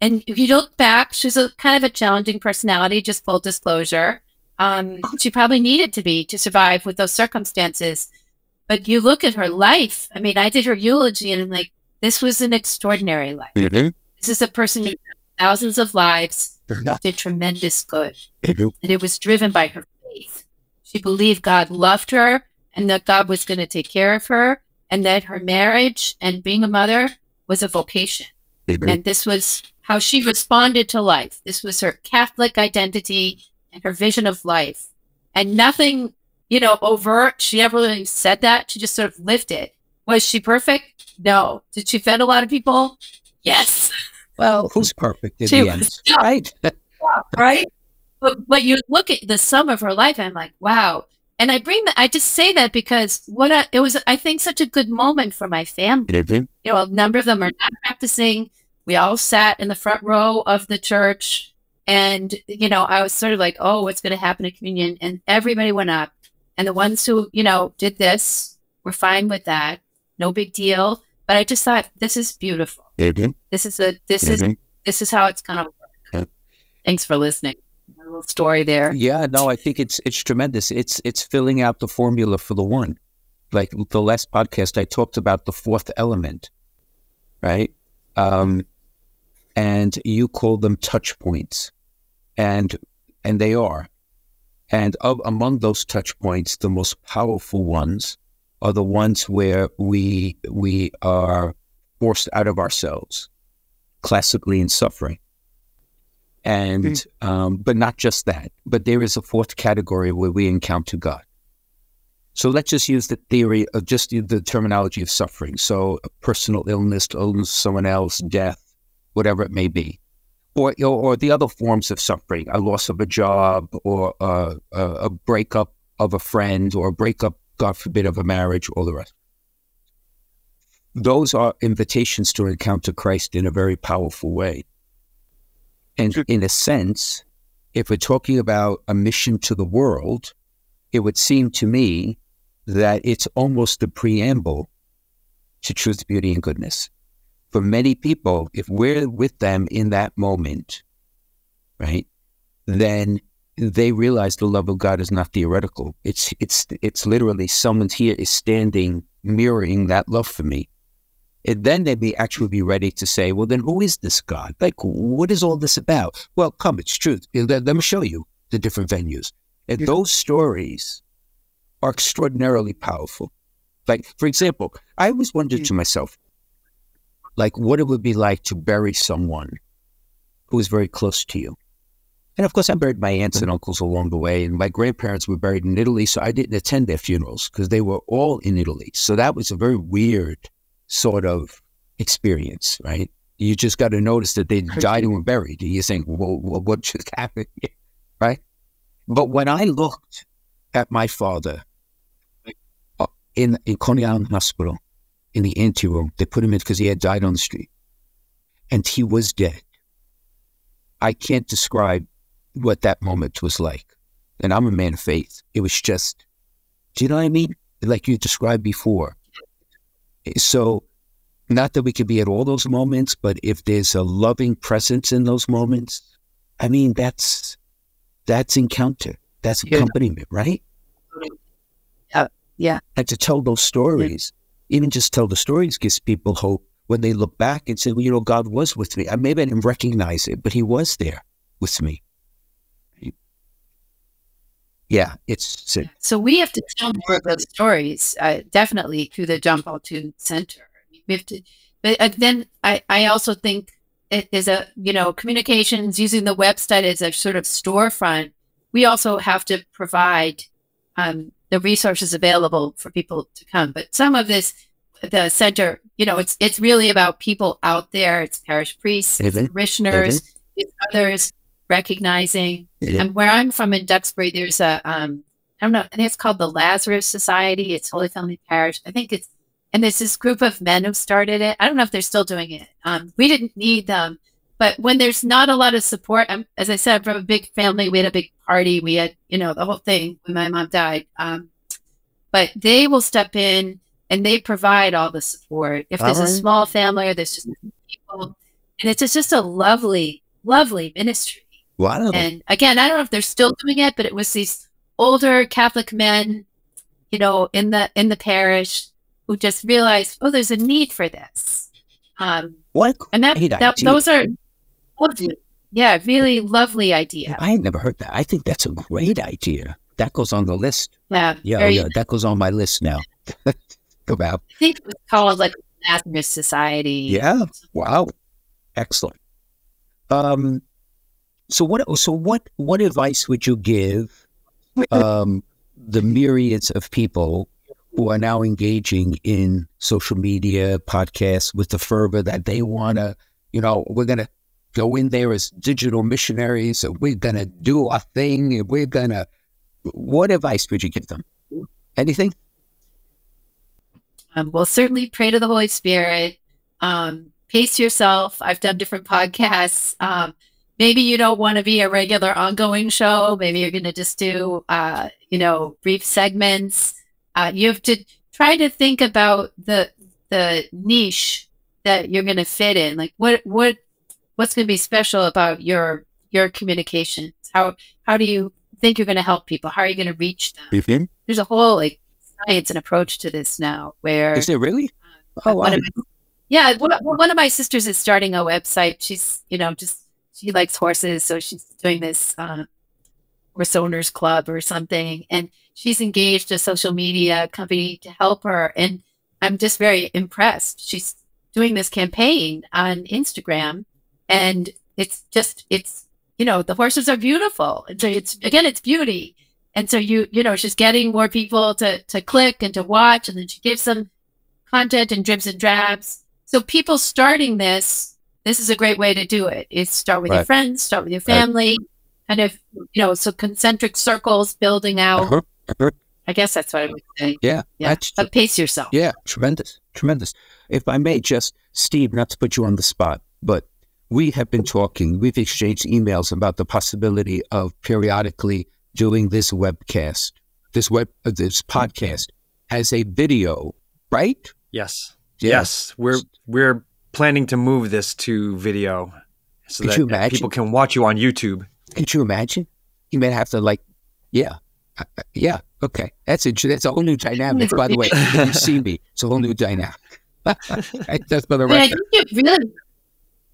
and if you look back, she's a kind of a challenging personality. Just full disclosure, um, she probably needed to be to survive with those circumstances. But you look at her life. I mean, I did her eulogy, and I'm like, this was an extraordinary life. Mhm. This is a person who thousands of lives did tremendous good and it was driven by her faith. She believed God loved her and that God was going to take care of her, and that her marriage and being a mother was a vocation. And this was how she responded to life. This was her Catholic identity and her vision of life. And nothing, you know, overt. She never really said that. She just sort of lived it. Was she perfect? No. Did she offend a lot of people? Yes. Well, who's perfect in the end? was- *laughs* Right. right? But but you look at the sum of her life, and I'm like, wow. and I bring that, I just say that because what I, it was, I think, such a good moment for my family. You know, a number of them are not practicing. We all sat in the front row of the church. And, you know, I was sort of like, oh, what's going to happen at communion? And everybody went up. And the ones who, you know, did this were fine with that. No big deal. But I just thought, this is beautiful. This is a, this is, this is how it's going to work. Thanks for listening little story there. Yeah, no, I think it's it's tremendous. It's it's filling out the formula for the one. Like the last podcast, I talked about the fourth element, right? Um, and you call them touch points, and and they are. And of, among those touch points, the most powerful ones are the ones where we we are forced out of ourselves, classically in suffering and mm-hmm. um, but not just that. But there is a fourth category where we encounter God. So let's just use the theory of just the terminology of suffering. So personal illness, illness, someone else, death, whatever it may be, or or the other forms of suffering, a loss of a job, or a, a breakup of a friend, or a breakup, God forbid, of a marriage, all the rest. Those are invitations to encounter Christ in a very powerful way. And in a sense, if we're talking about a mission to the world, it would seem to me that it's almost the preamble to truth, beauty, and goodness. For many people, if we're with them in that moment, right, then they realize the love of God is not theoretical. It's it's it's literally someone's here is standing mirroring that love for me. And then they'd be actually be ready to say, well, then who is this God? Like, what is all this about? Well, come, it's truth. Let, let me show you the different venues. And those stories are extraordinarily powerful. Like, for example, I always wondered to myself, like, what it would be like to bury someone who was very close to you. And of course, I buried my aunts and uncles along the way, and my grandparents were buried in Italy, so I didn't attend their funerals because they were all in Italy. So that was a very weird sort of experience, right? You just got to notice that they died and were buried. And you're saying, well, what just *laughs* happened? right? But when I looked at my father uh, in, in Coney Island Hospital, in the anteroom, they put him in because he had died on the street. And he was dead. I can't describe what that moment was like. And I'm a man of faith. It was just, do you know what I mean? Like you described before. So, not that we can be at all those moments, but if there's a loving presence in those moments, I mean, that's that's encounter, that's accompaniment, yeah. right? Uh, yeah. And to tell those stories, yeah. Even just tell the stories, gives people hope when they look back and say, well, you know, God was with me. I maybe I didn't recognize it, but He was there with me yeah, it's, it's so we have to tell more of those stories, uh, definitely through the John Paul II Center. We have to, but uh, then I, I also think it is a you know communications using the website as a sort of storefront. We also have to provide um, the resources available for people to come. But some of this, the center, you know, it's it's really about people out there. It's parish priests, it's parishioners, it's others recognizing. Yeah. And where I'm from in Duxbury, there's a um, I don't know, I think it's called the Lazarus Society. It's Holy Family Parish. I think it's and there's this group of men who started it. I don't know if they're still doing it. Um, we didn't need them, but when there's not a lot of support, I'm, as I said, I'm from a big family. We had a big party. We had, you know, the whole thing when my mom died. Um, but they will step in and they provide all the support. If there's a small family or there's just people, and it's just, just a lovely, lovely ministry. Wow. And again, I don't know if they're still doing it, but it was these older Catholic men, you know, in the in the parish who just realized, oh, there's a need for this. Um, what? And that, that those are, yeah, really lovely idea. I had never heard that. I think that's a great idea. That goes on the list. Yeah, yeah, yeah. That goes on my list now. *laughs* About. I think it was called like Lazarus Society. Yeah. Wow. Excellent. Um, so what? So what? What advice would you give *laughs* um, the myriads of people who are now engaging in social media, podcasts with the fervor that they want to? You know, we're gonna go in there as digital missionaries, we're gonna do our thing, we're gonna. What advice would you give them? Anything? Um, well, certainly pray to the Holy Spirit. Um, pace yourself. I've done different podcasts. Um, maybe you don't want to be a regular ongoing show. Maybe you're going to just do, uh, you know, brief segments. Uh, you have to try to think about the the niche that you're going to fit in. Like, what what what's going to be special about your your communications? How how do you think you're going to help people? How are you going to reach them? Mm-hmm. There's a whole like science and approach to this now. Where Is it really? uh, Oh, one wow. my- yeah, one, one of my sisters is starting a website. She's you know just she likes horses, so she's doing this uh, horse owners club or something, and she's engaged a social media company to help her. And I'm just very impressed. She's doing this campaign on Instagram, and it's just it's you know the horses are beautiful, and so it's again it's beauty. And so you you know she's getting more people to to click and to watch, and then she gives them content and dribs and drabs. So people starting this, this is a great way to do it. Is start with your friends, start with your Right. family, kind of you know, so concentric circles building out. Uh-huh. Uh-huh. I guess that's what I would say. Yeah, Yeah, but pace yourself. Yeah, tremendous, tremendous. If I may just, Steve, not to put you on the spot, but we have been talking, we've exchanged emails about the possibility of periodically doing this webcast, this web, uh, this podcast as a video, right? Yes. Yeah. Yes. We're we're planning to move this to video so Could that you imagine? people can watch you on YouTube. Could you imagine? You may have to like, yeah, Uh, uh, yeah, okay. That's a that's a whole new dynamic. By the way, *laughs* you see me, it's a whole new dynamic. *laughs* That's for the I mean, I record. really,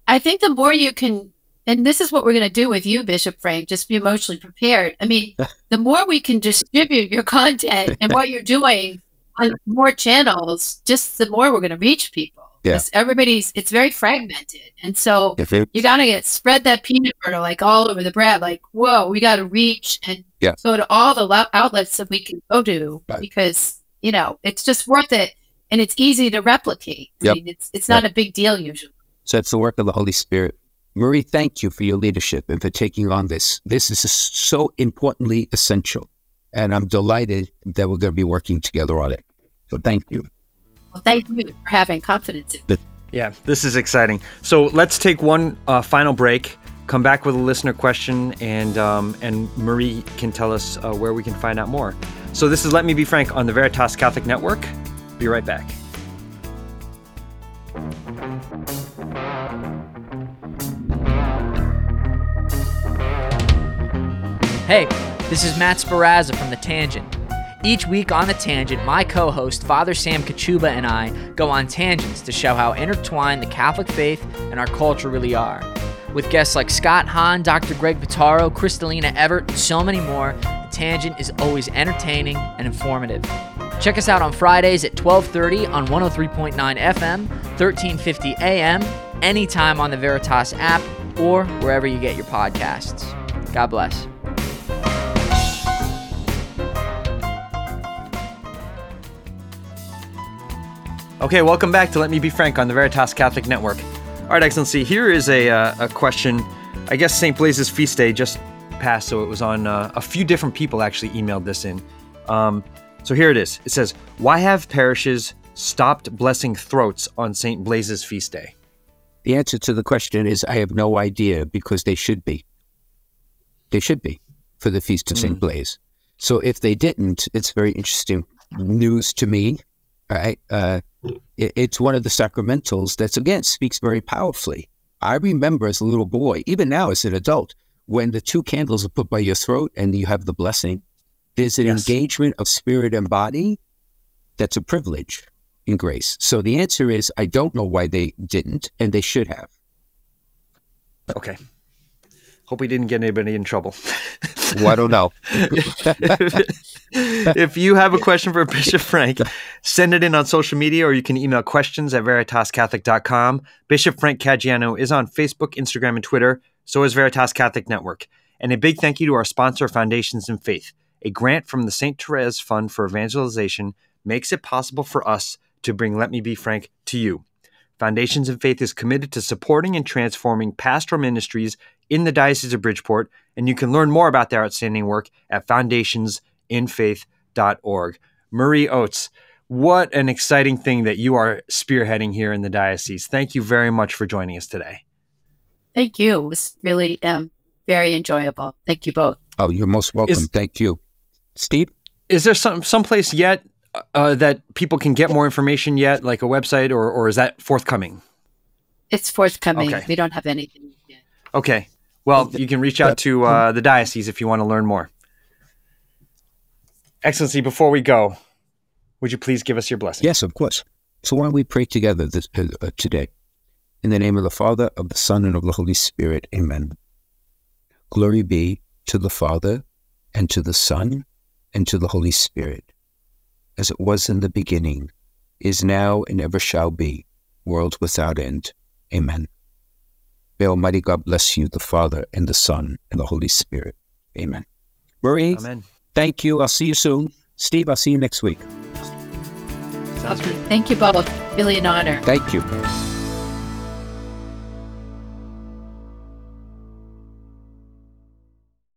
I think the more you can, and this is what we're going to do with you, Bishop Frank, just be emotionally prepared. I mean, *laughs* the more we can distribute your content and what you're doing on more channels, just the more we're going to reach people. Yeah. Everybody's, it's very fragmented. And so it- you got to get spread that peanut butter like all over the bread. Like, whoa, we got to reach and Yeah. go to all the lo- outlets that we can go to Right. because you know it's just worth it and it's easy to replicate. I mean, it's it's not a big deal usually. So it's the work of the Holy Spirit. Marie, thank you for your leadership and for taking on this. This is so importantly essential. And I'm delighted that we're going to be working together on it. So thank you. Well, thank you for having confidence in me. Yeah, this is exciting. So let's take one uh, final break. Come back with a listener question, and um, and Marie can tell us uh, where we can find out more. So this is Let Me Be Frank on the Veritas Catholic Network. Be right back. Hey, this is Matt Sparazza from The Tangent. Each week on The Tangent, my co host, Father Sam Kachuba, and I go on tangents to show how intertwined the Catholic faith and our culture really are. With guests like Scott Hahn, Dr. Greg Pitaro, Kristalina Everett, and so many more, The Tangent is always entertaining and informative. Check us out on Fridays at 12:30 on 103.9 FM, 1350 AM, anytime on the Veritas app or wherever you get your podcasts. God bless. Okay, welcome back to Let Me Be Frank on the Veritas Catholic Network. All right, Excellency, here is a, uh, a question. I guess St. Blaise's feast day just passed, so it was on uh, a few different people actually emailed this in. Um, so here it is. It says, Why have parishes stopped blessing throats on St. Blaise's feast day? The answer to the question is I have no idea because they should be. They should be for the Feast of St. Blaise. So if they didn't, it's very interesting news to me. Right? Uh, it, it's one of the sacramentals that, again, speaks very powerfully. I remember as a little boy, even now as an adult, when the two candles are put by your throat and you have the blessing, there's an Yes. engagement of spirit and body that's a privilege in grace. So the answer is I don't know why they didn't, and they should have. Okay. Hope we didn't get anybody in trouble. Well, I don't know. *laughs* *laughs* *laughs* if you have a question for Bishop Frank, send it in on social media or you can email questions at veritascatholic.com. Bishop Frank Caggiano is on Facebook, Instagram, and Twitter. So is Veritas Catholic Network. And a big thank you to our sponsor, Foundations in Faith. A grant from the St. Therese Fund for Evangelization makes it possible for us to bring Let Me Be Frank to you. Foundations in Faith is committed to supporting and transforming pastoral ministries in the Diocese of Bridgeport, and you can learn more about their outstanding work at foundationsinfaith.org. Marie Oates. What an exciting thing that you are spearheading here in the diocese. Thank you very much for joining us today. Thank you. It was really um, very enjoyable. Thank you both. Oh, you're most welcome. Is- Thank you. Steve? Is there some someplace yet uh, that people can get more information yet, like a website, or or is that forthcoming? It's forthcoming. Okay. We don't have anything yet. Okay. Well, you can reach out to uh, the diocese if you want to learn more. Excellency, before we go, would you please give us your blessing? Yes, of course. So why don't we pray together this, uh, uh, today? In the name of the Father, of the Son, and of the Holy Spirit. Amen. Glory be to the Father, and to the Son, and to the Holy Spirit, as it was in the beginning, is now, and ever shall be, world without end. Amen. May Almighty God bless you, the Father, and the Son, and the Holy Spirit. Amen. Marie, Amen. Thank you. I'll see you soon. Steve, I'll see you next week. Sounds Okay. great. Thank you both. Really an honor. Thank you.